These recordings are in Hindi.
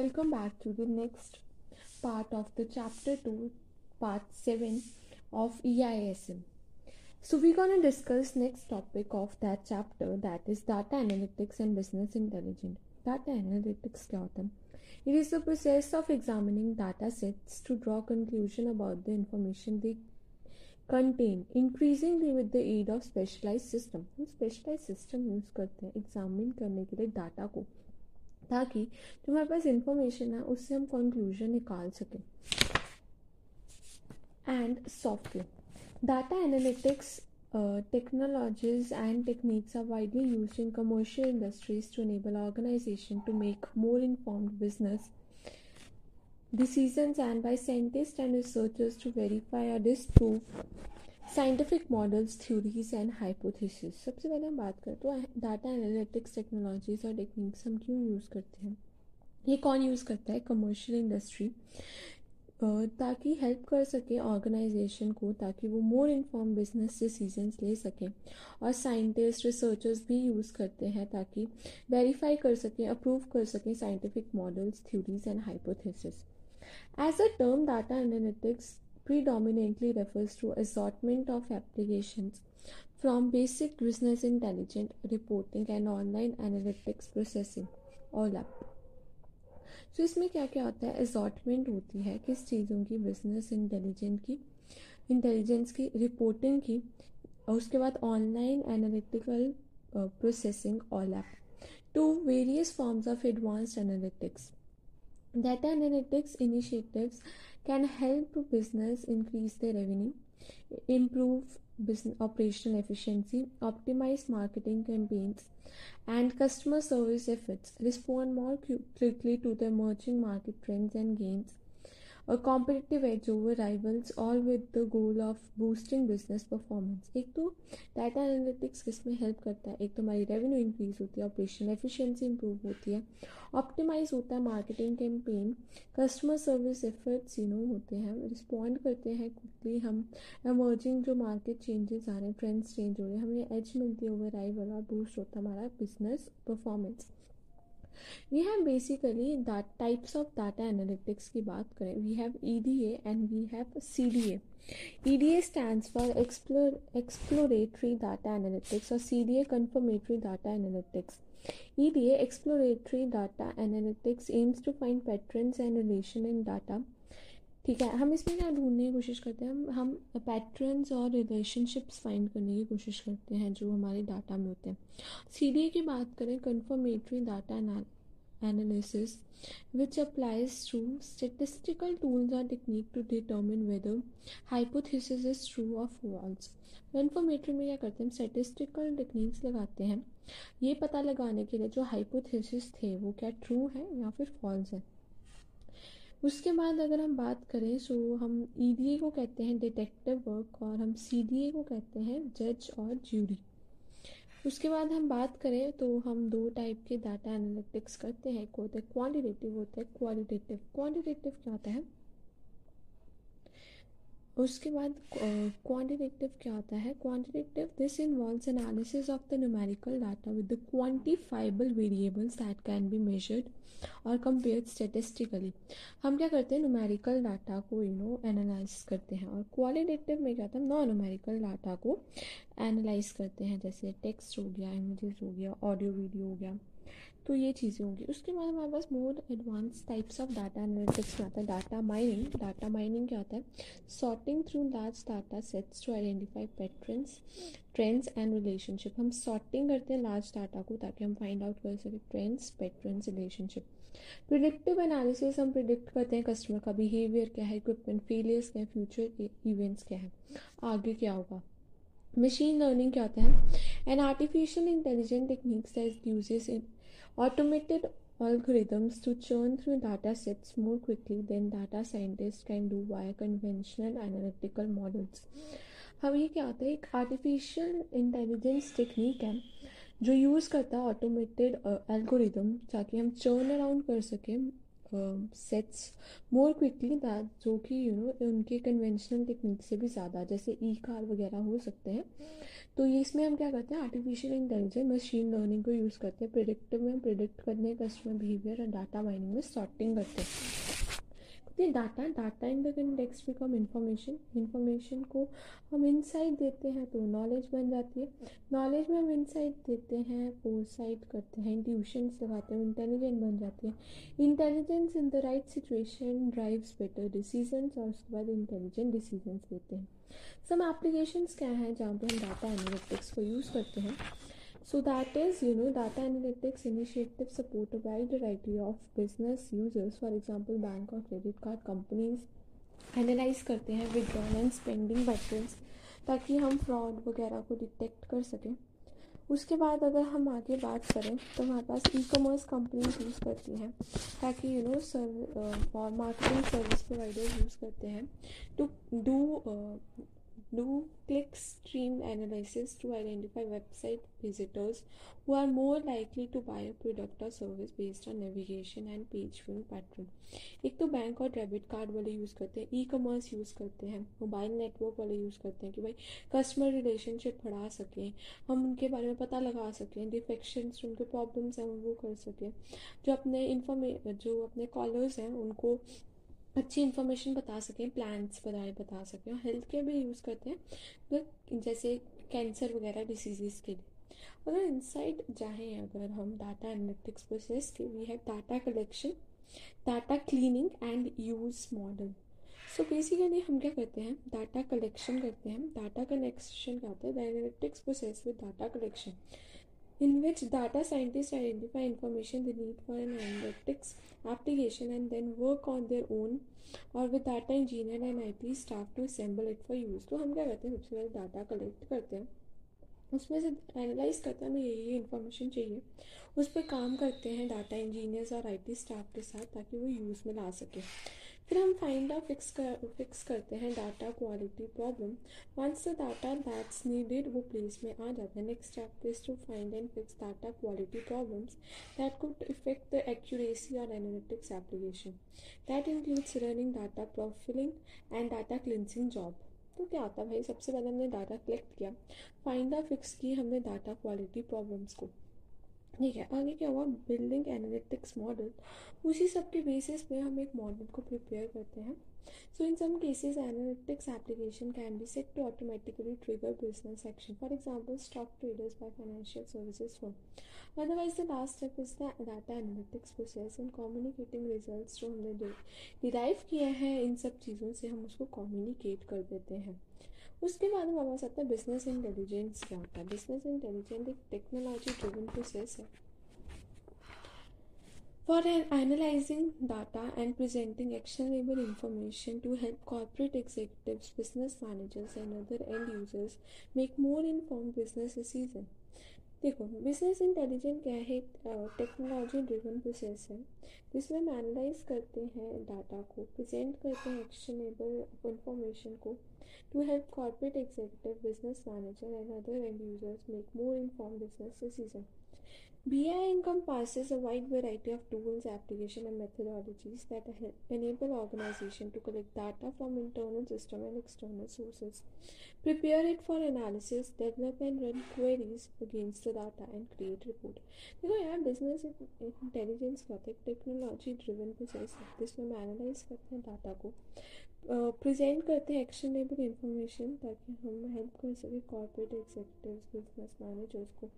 welcome back to the next part of the chapter 2, part 7 of EISM. So we're going to discuss next topic of that chapter that is data analytics and business intelligence. Data analytics क्या होता है? It is the process of examining data sets to draw conclusion about the information they contain, increasingly with the aid of specialized system. हम specialized system use करते हैं examine करने के लिए डाटा को ताकि जो हमारे पास इंफॉर्मेशन है, उससे हम कंक्लूजन निकाल सकें। And software data analytics technologies and techniques are widely use in commercial industries to enable organisation to make more informed business decision and by scientist and researchers to verify or disprove scientific models theories and hypothesis सबसे पहले हम बात करें तो डाटा एनालिटिक्स टेक्नोलॉजीज़ और टेक्निक्स हम क्यों यूज़ करते हैं? ये कौन यूज़ करता है? कमर्शियल इंडस्ट्री ताकि हेल्प कर सके ऑर्गेनाइजेशन को, ताकि वो मोर इन्फॉर्म बिज़नेस डिसीजंस ले सकें। और साइंटिस्ट रिसर्चर्स भी यूज़ करते हैं, ताकि वेरीफाई कर सकें अप्रूव कर सकें scientific models theories and hypothesis as a term data analytics predominantly refers to assortment of applications from basic business intelligence reporting and online analytics processing all up so so, इसमें क्या क्या होता है असॉटमेंट होती है किस चीज़ों की बिज़नेस इंटेलिजेंट की इंटेलिजेंस की रिपोर्टिंग की और उसके बाद online analytical processing all up to various forms of advanced analytics Data analytics initiatives can help business increase their revenue, improve business operational efficiency, optimize marketing campaigns, and customer service efforts, respond more quickly to the emerging market trends and gains a competitive edge over rivals, all with the goal of boosting business performance. एक तो डाटा एनालिटिक्स किसमें हेल्प करता है? एक तो हमारी रेवेन्यू इंक्रीज होती है ऑपरेशनल एफिशिएंसी इंप्रूव होती है ऑप्टिमाइज होता है marketing campaign customer service efforts you know होते हैं रिस्पॉन्ड करते हैं क्विकली हम एमर्जिंग जो मार्केट चेंजेस आ रहे हैं ट्रेंड्स चेंज हो रहे हैं, हमें एज मिलती है ओवर राइवल और बूस्ट होता है हमारा business performance we have basically types of data analytics की बात करें. We have E D A and we have C D A E D A stand for explore exploratory data analytics और C D A confirmatory data analytics E D A exploratory data analytics aims to find pattern and relation in data ठीक है, हम इसमें क्या ढूँढने की कोशिश करते हैं? हम हम पैटर्न्स और रिलेशनशिप्स फाइंड करने की कोशिश करते हैं जो हमारे डाटा में होते हैं। सी की बात करें confirmatory data analysis which applies through statistical tools और technique to determine whether is true और फॉल्स कन्फर्मेटरी में क्या करते हैं? स्टेटिस्टिकल टेक्निक्स लगाते हैं। ये पता लगाने के लिए जो हाइपोथेसिस थे, वो क्या ट्रू है या फिर फॉल्स है? उसके बाद अगर हम बात करें सो हम ई e को कहते हैं डिटेक्टिव वर्क और हम सी को कहते हैं जज और ज्यूरी उसके बाद हम बात करें तो हम दो टाइप के डाटा एनालिटिक्स करते हैं. एक होता है क्वान्टिटेटिव होता है क्वालिटेटिव क्वान्टिटेटिव क्या होता है? उसके बाद क्वान्टिटेटिव क्या होता है? Quantitative this involves analysis of the numerical data with the quantifiable variables that can be measured और कंपेयर स्टेटिस्टिकली हम क्या करते हैं? न्यूमेरिकल डाटा को यू नो एनालाइज करते हैं और क्वालिटेटिव में क्या होता है? नॉन न्यूमेरिकल डाटा को एनालाइज करते हैं। जैसे टेक्स्ट हो गया इमेजेस हो गया ऑडियो वीडियो हो गया। तो ये चीज़ें होंगी। उसके बाद हमारे पास more advance types of data analytics में आता है। डाटा माइनिंग डाटा माइनिंग क्या होता है? Sorting through large data sets to identify patterns trends and relationship हम सॉर्टिंग करते हैं लार्ज डाटा को ताकि हम फाइंड आउट कर सकें trends patterns relationship predictive analysis हम प्रिडिक्ट करते हैं कस्टमर का बिहेवियर क्या है इक्विपमेंट फेलियर्स क्या है फ्यूचर इवेंट्स क्या है, आगे क्या होगा। मशीन लर्निंग क्या होता है? An artificial intelligent techniques uses in Automated algorithms to churn through data sets more quickly than data scientists can do via conventional analytical models. अब ये क्या होता है एक आर्टिफिशियल इंटेलिजेंस टेक्निक है जो यूज़ करता है ऑटोमेटेड एल्गोरिदम ताकि हम चर्न अराउंड कर सकें सेट्स मोर क्विकली दैट जो कि यू नो उनके कन्वेंशनल टेक्निक से भी ज़्यादा, जैसे ई कार वगैरह हो सकते हैं। तो ये इसमें हम क्या करते हैं? आर्टिफिशियल इंटेलिजेंस मशीन लर्निंग को यूज़ करते हैं। प्रिडिक्टिव में प्रिडिक्ट करने कस्टमर बिहेवियर और डाटा माइनिंग में सॉर्टिंग करते हैं। ये data data in the context become information information को हम इनसाइट देते हैं तो नॉलेज बन जाती है। नॉलेज में हम इनसाइट देते हैं फोरसाइट करते हैं इंट्यूशंस लगाते हैं इंटेलिजेंट बन जाती है। Intelligence in the right situation drives better decisions और उसके बाद इंटेलिजेंट डिसीजंस लेते हैं। सम एप्लीकेशंस क्या हैं जहाँ पे हम डाटा एनालिटिक्स को यूज़ करते हैं? So that is, you know, data analytics initiative support a wide variety of business users. For example, bank or credit card companies analyse करते हैं विड्रॉल एंड स्पेंडिंग पैटर्न्स ताकि हम फ्रॉड वगैरह को डिटेक्ट कर सकें उसके बाद अगर हम आगे बात करें तो हमारे पास ई कॉमर्स कंपनीज़ यूज़ करती हैं ताकि you know serve marketing service provider use करते हैं to do do click stream analysis to identify website visitors who are more likely to buy a product or service based on navigation and page view pattern. एक तो बैंक और डेबिट कार्ड वाले यूज़ करते हैं ई कॉमर्स यूज़ करते हैं मोबाइल नेटवर्क वाले यूज़ करते हैं कि भाई कस्टमर रिलेशनशिप बढ़ा सकें, हम उनके बारे में पता लगा सकें डिफेक्शंस उनके प्रॉब्लम्स हैं, वो कर सकें। जो अपने इन्फॉर्मे जो अपने कॉलर्स हैं, उनको अच्छी इन्फॉर्मेशन बता सकें प्लान्स बारे बता सकें, और हेल्थ केयर भी यूज़ करते हैं तो जैसे कैंसर वगैरह डिसीज़ के लिए। अगर इनसाइड चाहें अगर हम डाटा एनालिटिक्स प्रोसेस के we have data collection data cleaning and use model so basically हम क्या करते हैं डाटा कलेक्शन करते हैं डाटा कलेक्शन क्या होता है analytics process with data collection in which data scientists identify information they need for an analytics application and then work on their own और with data engineer and I T staff to assemble it for use तो हम क्या करते हैं? सबसे पहले डाटा कलेक्ट करते हैं। उसमें से एनालाइज करते हैं, हमें ये ये इन्फॉर्मेशन चाहिए। उस पर काम करते हैं डाटा इंजीनियर्स और आईटी स्टाफ के साथ ताकि वो यूज़ में ला सके। फिर हम फाइंड आउट फिक्स कर फिक्स करते हैं data quality problem once the data that's needed वो प्लेस में आ जाता है. Next step is to find and fix data quality problems that could affect the accuracy और analytics application that includes running data profiling and data cleansing job तो क्या आता भाई? सबसे पहले हमने डाटा कलेक्ट किया. फाइंड द फिक्स की हमने डाटा क्वालिटी प्रॉब्लम्स को. ठीक है, आगे क्या हुआ? बिल्डिंग एनालिटिक्स मॉडल उसी सब के बेसिस पे हम एक मॉडल को प्रिपेयर करते हैं। So in some cases analytics application can be set to automatically trigger business action for example stock traders by financial services firm otherwise the last step is the data analytics process in communicating results जो हमने डिराइव किए हैं। इन सब चीज़ों से हम उसको कम्युनिकेट कर देते हैं। उसके बाद हम आ साथ में बिज़नेस इंटेलिजेंस क्या होता है? बिज़नेस इंटेलिजेंट एक टेक्नोलॉजी ड्रिवन प्रोसेस है. For analysing data and presenting actionable information to help corporate executive business managers and other end users make more inform business decision देखो बिज़नेस इंटेलिजेंट क्या है? टेक्नोलॉजी ड्रिवन प्रोसेस है। जिसमें हम एनालाइज करते हैं डाटा को प्रेजेंट करते हैं एक्शनेबल इंफॉर्मेशन को to help corporate executive, business manager, and other end users make more informed business decisions. BI encompasses a wide variety of tools, applications, and methodologies that enable organizations to collect data from internal system and external sources, prepare it for analysis, develop and run queries against the data, and create report. देखो यार बिजनेस इंटेलिजेंस का एक टेक्नोलॉजी ड्रिवन प्रोसेस है जिसमें हम एनालाइज करते हैं डाटा को प्रेजेंट करते हैं एक्शनेबल इंफॉर्मेशन ताकि हम हेल्प कर सकें कॉर्पोरेट एग्जीक्यूटिव बिज़नेस मैनेजर्स को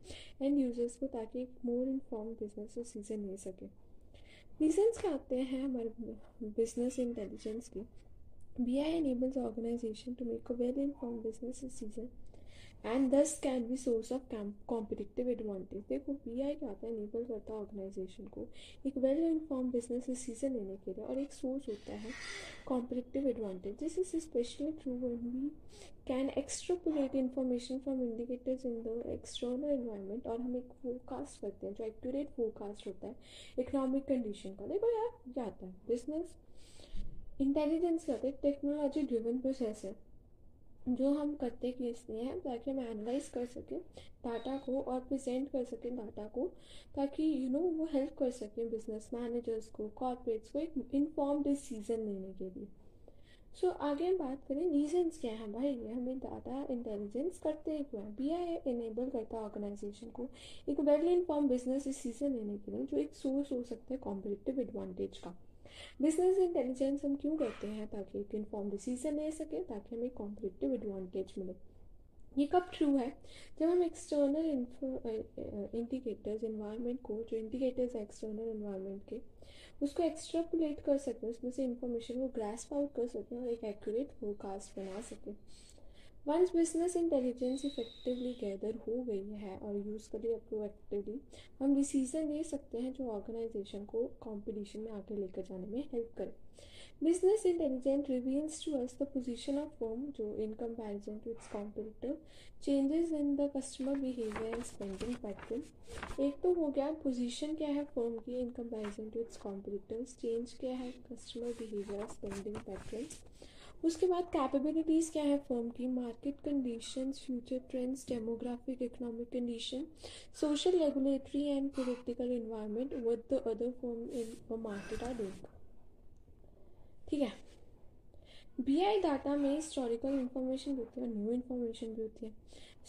एंड यूज़र्स को ताकि एक मोर इन्फॉर्म बिज़नेस डिसीज़न ले सके। रीजन्स क्या आते हैं हमारे बिज़नेस इंटेलिजेंस के? B I enables organisation to make a well inform business decision and this can be source of competitive advantage देखो बी आई क्या होता है इनेबल करता है ऑर्गेनाइजेशन को एक वेल इन्फॉर्म बिज़नेस डिसीज़न लेने के लिए और एक सोर्स होता है competitive advantage this is specially true one we can extrapolate information from indicators in the external environment और हम एक फोरकास्ट करते हैं, जो एक्यूरेट फोरकास्ट होता है इकोनॉमिक कंडीशन का। देखो यार क्या आता है? बिज़नेस इंटेलिजेंस का टेक्नोलॉजी ड्रिवन प्रोसेस है। जो हम करते कि इसलिए हैं ताकि हम एनालाइज कर सकें डाटा को और प्रेजेंट कर सकें डाटा को ताकि यू you नो know, वो हेल्प कर सकें बिज़नेस मैनेजर्स को कॉर्पोरेट्स को एक इन्फॉर्म डिसीज़न लेने के लिए। सो so, आगे हम बात करें रीजंस क्या है भाई? ये हमें डाटा इंटेलिजेंस करते क्यों? बी आई इनेबल करता है ऑर्गेनाइजेशन को एक वेल इन्फॉर्म बिज़नेस डिसीज़न लेने के लिए जो एक सोर्स हो सकता है कॉम्पिटेटिव एडवांटेज का। बिज़नेस इंटेलिजेंस हम क्यों करते हैं? ताकि एक इन्फॉर्म डिसीज़न ले सकें, ताकि हमें कॉम्पिटेटिव एडवांटेज मिले। ये कब ट्रू है? जब हम एक्सटर्नल इंडिकेटर्स इन्वायरमेंट को, जो इंडिकेटर्स है एक्सटर्नल इन्वायरमेंट के, उसको एक्स्ट्रापुलेट कर सकें उसमें से इंफॉर्मेशन को ग्रास्प आउट कर सकें और एक एक्यूरेट फोरकास्ट बना सकें once business intelligence effectively gather हो गई है और यूज़ करिए प्रोएक्टिवली हम डिसीज़न ले सकते हैं जो ऑर्गेनाइजेशन को कंपटीशन में आगे लेकर जाने में हेल्प करें। Business intelligent reveals to us the position of firm जो in comparison to its competitor changes in the customer behaviour and spending pattern एक तो हो गया पोजीशन क्या है फर्म की in comparison to its competitors change क्या है कस्टमर बिहेवियर स्पेंडिंग पैटर्न उसके बाद कैपेबिलिटीज़ क्या है? फर्म की market conditions future trends demographic economic condition social regulatory and political environment with the other firm in market are doing ठीक है? बी आई डाटा में हिस्टोरिकल इंफॉर्मेशन भी होती है और न्यू इन्फॉर्मेशन भी होती है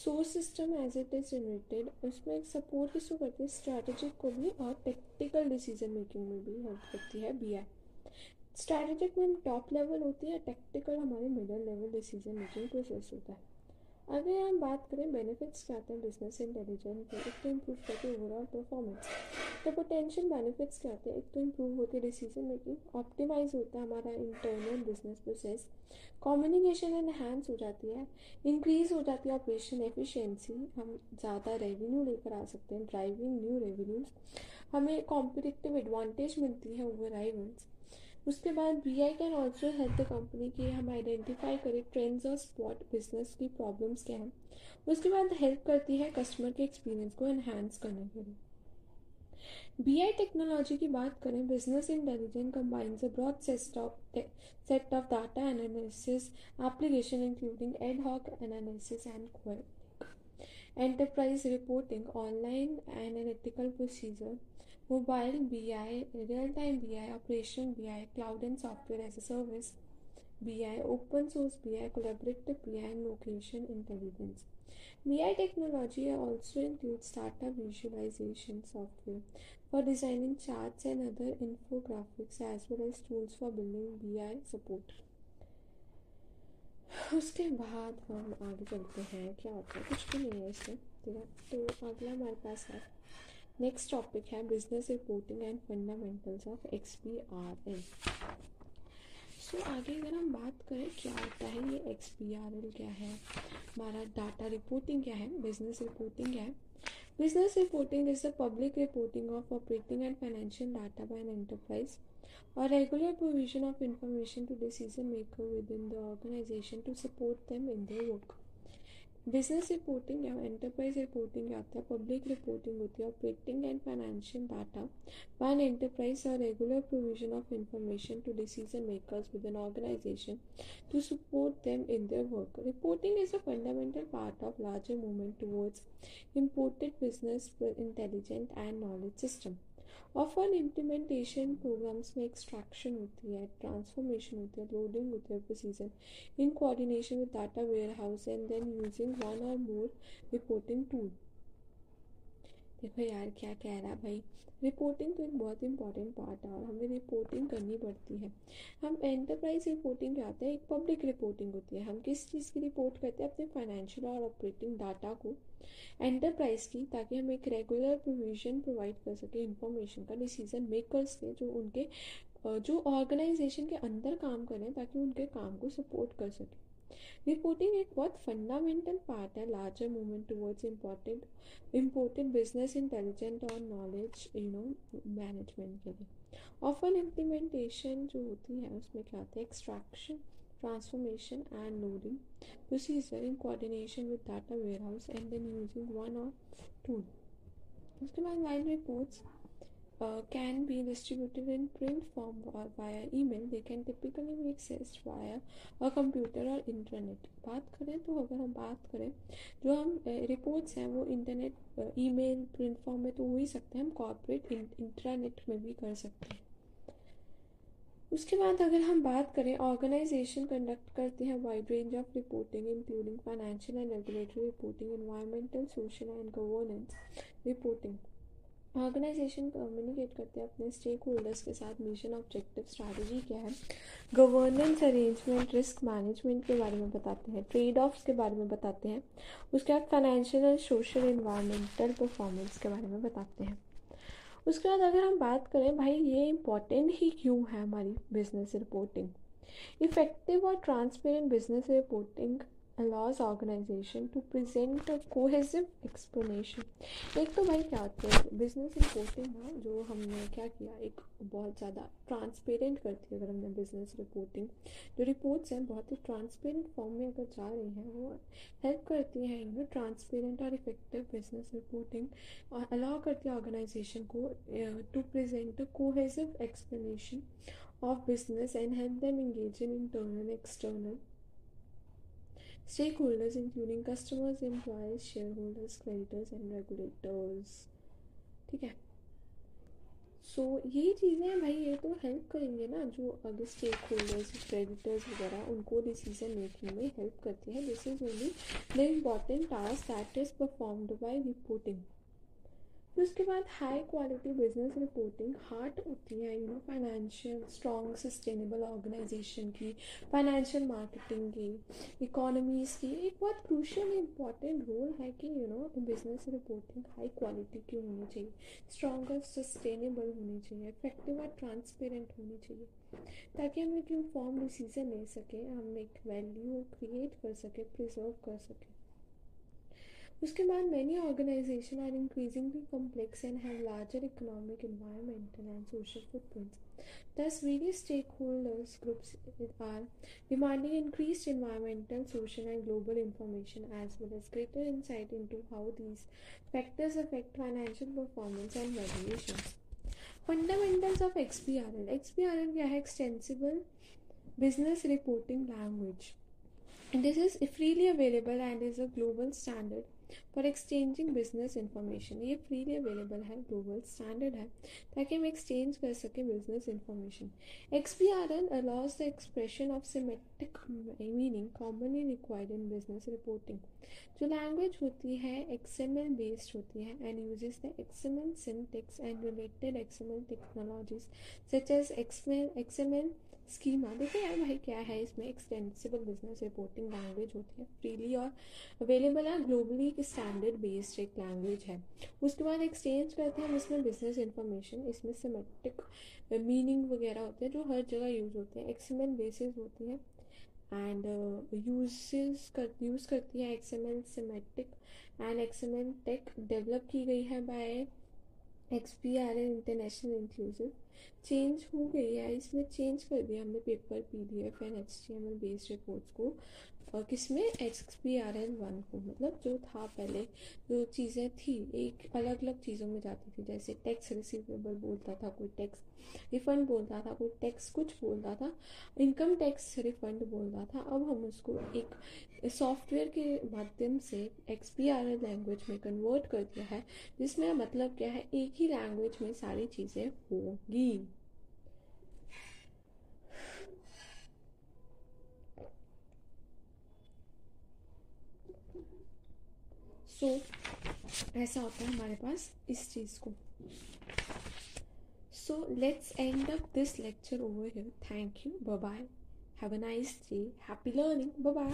source system as it is generated उसमें एक सपोर्ट किसको करती है? स्ट्रैटेजिक को भी और टेक्टिकल डिसीज़न मेकिंग में भी हेल्प करती है बी आई स्ट्रैटेजिक में टॉप लेवल होती है, टेक्टिकल हमारे middle level decision making process होता है। अगर हम बात करें बेनिफिट्स आते हैं बिज़नेस इंटेलिजेंस के, एक तो इम्प्रूव करते हैं ओवरऑल परफॉर्मेंस तो पोटेंशियल बेनिफिट्स क्या आते हैं, एक तो इम्प्रूव होती है डिसीज़न मेकिंग ऑप्टिमाइज होता है हमारा internal business process communication enhance हो जाती है इंक्रीज हो जाती है ऑपरेशन एफिशिएंसी हम ज़्यादा रेवेन्यू लेकर आ सकते हैं ड्राइविंग न्यू रेवेन्यूज हमें कॉम्पिटिटिव एडवांटेज मिलती है ओवर राइवल्स उसके बाद B I can also help the company कि हम आइडेंटिफाई करें ट्रेंड्स और स्पॉट बिज़नेस की प्रॉब्लम्स क्या हैं। उसके बाद हेल्प करती है कस्टमर के एक्सपीरियंस को एनहांस करने के लिए। बी आई टेक्नोलॉजी की बात करें business intelligence combines a broad set of data analysis application including ad hoc analysis and enterprise reporting, online analytical procedure. Mobile B I real time B I operation B I cloud and software as a service B I open source B I collaborative B I and location intelligence B I technology also include startup visualisation software for designing chart and other infographics as well as tools for building B I support उसके बाद हम आगे चलते हैं। क्या होता है? कुछ भी नहीं है इससे ठीक है? तो अगला हमारे पास है। नेक्स्ट टॉपिक है business reporting and fundamentals of X P R L so आगे अगर हम बात करें, क्या होता है ये एक्स पी आर एल क्या है? हमारा डाटा रिपोर्टिंग क्या है? बिज़नेस रिपोर्टिंग क्या है? Business reporting is the public reporting of operating and financial data by an enterprise or regular provision of information to decision maker within the organization to support them in their work. Business reporting या एंटरप्राइज रिपोर्टिंग आता है पब्लिक रिपोर्टिंग होती है operating and financial data by an enterprise और regular provision of information to decision makers with an organisation to support them in their work reporting is a fundamental part of larger movement towards imported business intelligent and knowledge system often implementation programs में एक्सट्रैक्शन होती है ट्रांसफॉर्मेशन होती है लोडिंग होती है procedure in coordination with data warehouse and then using one और मोर रिपोर्टिंग टूल देखो यार क्या कह रहा है भाई। रिपोर्टिंग तो एक बहुत इंपॉर्टेंट पार्ट है और हमें रिपोर्टिंग करनी पड़ती है। हम एंटरप्राइज रिपोर्टिंग क्या होता है, एक पब्लिक रिपोर्टिंग होती है। हम किस चीज़ की रिपोर्ट करते हैं? अपने फाइनेंशियल और ऑपरेटिंग डाटा को एंटरप्राइज की, ताकि हम एक रेगुलर प्रोविज़न प्रोवाइड कर सके इंफॉर्मेशन का डिसीज़न मेकर्स के जो उनके जो ऑर्गेनाइजेशन के अंदर काम करें, ताकि उनके काम को सपोर्ट कर सकें। रिपोर्टिंग एक बहुत फंडामेंटल पार्ट है larger movement towards important important business intelligent और नॉलेज यू नो मैनेजमेंट के लिए। ऑफन इम्प्लीमेंटेशन जो होती है, उसमें क्या होता है? Extraction transformation and loading procedure in coordination with data warehouse and then using one or tool उसके बाद while reports uh, can be distributed in print form or via email. They can typically be accessed via a computer or internet. बात करें तो अगर हम बात करें जो हम रिपोर्ट्स हैं वो इंटरनेट ईमेल प्रिंट फॉर्म में तो हो ही सकते हैं। हम कॉर्पोरेट इंटरनेट में भी कर सकते हैं। उसके बाद अगर हम बात करें ऑर्गेनाइजेशन कंडक्ट करते हैं wide range of reporting including financial and regulatory reporting environmental social and governance reporting organisation communicate करते हैं अपने स्टेक होल्डर्स के साथ मिशन ऑब्जेक्टिव स्ट्रैटेजी क्या है? गवर्नेंस अरेंजमेंट रिस्क मैनेजमेंट के बारे में बताते हैं ट्रेड ऑफ्स के बारे में बताते हैं, उसके बाद financial and social environmental performance के बारे में बताते हैं। उसके बाद अगर हम बात करें, भाई ये इम्पोर्टेंट ही क्यों है हमारी बिज़नेस रिपोर्टिंग इफ़ेक्टिव और transparent business reporting allows organization to present a cohesive explanation. एक तो भाई क्या होता है बिज़नेस रिपोर्टिंग ना, जो हमने क्या किया, एक बहुत ज़्यादा ट्रांसपेरेंट करती है अगर हमने बिज़नेस रिपोर्टिंग जो रिपोर्ट्स हैं, बहुत ही ट्रांसपेरेंट फॉर्म में अगर जा रही हैं, वो हेल्प करती हैं इन ट्रांसपेरेंट और इफ़ेक्टिव बिज़नेस रिपोर्टिंग और अलाउ करती है ऑर्गेनाइजेशन को to present a cohesive explanation of business and help them engage in internal external stakeholders including customers employees shareholders creditors and regulators. ठीक है? सो so, यही चीज़ें हैं भाई ये तो हेल्प करेंगे ना जो अगर स्टेक होल्डर्स क्रेडिटर्स वगैरह उनको डिसीज़न मेकिंग में हेल्प करती है। This is only the important task that is performed by reporting फिर उसके बाद high quality business reporting heart होती है you know financial strong sustainable organisation की फाइनेंशियल मार्केटिंग की इकोनॉमीज़ की। एक बहुत क्रूशल इंपॉर्टेंट रोल है कि you know business reporting high quality की होनी चाहिए स्ट्रॉन्ग और सस्टेनेबल होनी चाहिए इफ़ेक्टिव और ट्रांसपेरेंट होनी चाहिए, ताकि हम एक इन्फॉर्म डिसीज़न ले सकें, हम एक वैल्यू क्रिएट कर सकें प्रिजर्व कर सकें। उसके बाद many organization are increasingly complex and have larger economic environmental and social footprints Thus, various stakeholders groups are demanding increased environmental, social, and global information as well as greater insight into how these factors affect financial performance and valuations. Fundamentals of XBRL. XBRL क्या है Extensible Business Reporting Language. This is freely available and is a global standard for exchanging business information ये फ्रीली अवेलेबल है ग्लोबल स्टैंडर्ड है, ताकि हम एक्सचेंज कर सकें business information X P R L allows the expression of semantic meaning commonly required in business reporting जो लैंग्वेज होती है एक्स एम एल बेस्ड होती है and uses the X M L syntax and related X M L technologies such as X M L schema देखो यार भाई क्या है इसमें एक्सटेंसिबल बिज़नेस रिपोर्टिंग लैंग्वेज होती है फ्रीली और अवेलेबल है ग्लोबली एक स्टैंडर्ड बेस्ड एक लैंग्वेज है। उसके बाद एक्सचेंज करते हैं इसमें बिज़नेस इंफॉर्मेशन इसमें सिमेट्रिक मीनिंग वगैरह होते हैं जो हर जगह यूज़ होते हैं। एक्सएमएल बेसिस होती है एंड यूज़ कर यूज़ करती है XML symmetric and XML tech develop की गई है by X P R N international inclusive change हो गई है इसमें चेंज कर दिया, हमने paper P D F and H T M L based reports को। और किसमें X P R L one को। मतलब जो था पहले, जो चीज़ें थी, एक अलग अलग चीज़ों में जाती थी। जैसे टैक्स रिसीवेबल बोलता था कोई टैक्स रिफंड बोलता था, कोई टैक्स कुछ बोलता था इनकम टैक्स रिफंड बोलता था। अब हम उसको एक सॉफ्टवेयर के माध्यम से X P R L language में कन्वर्ट कर दिया है, जिसमें मतलब क्या है, एक ही लैंग्वेज में सारी चीज़ें होंगी। सो so, ऐसा होता है हमारे पास इस चीज़ को। So let's end up this lecture over here thank you bye have a nice day happy learning bye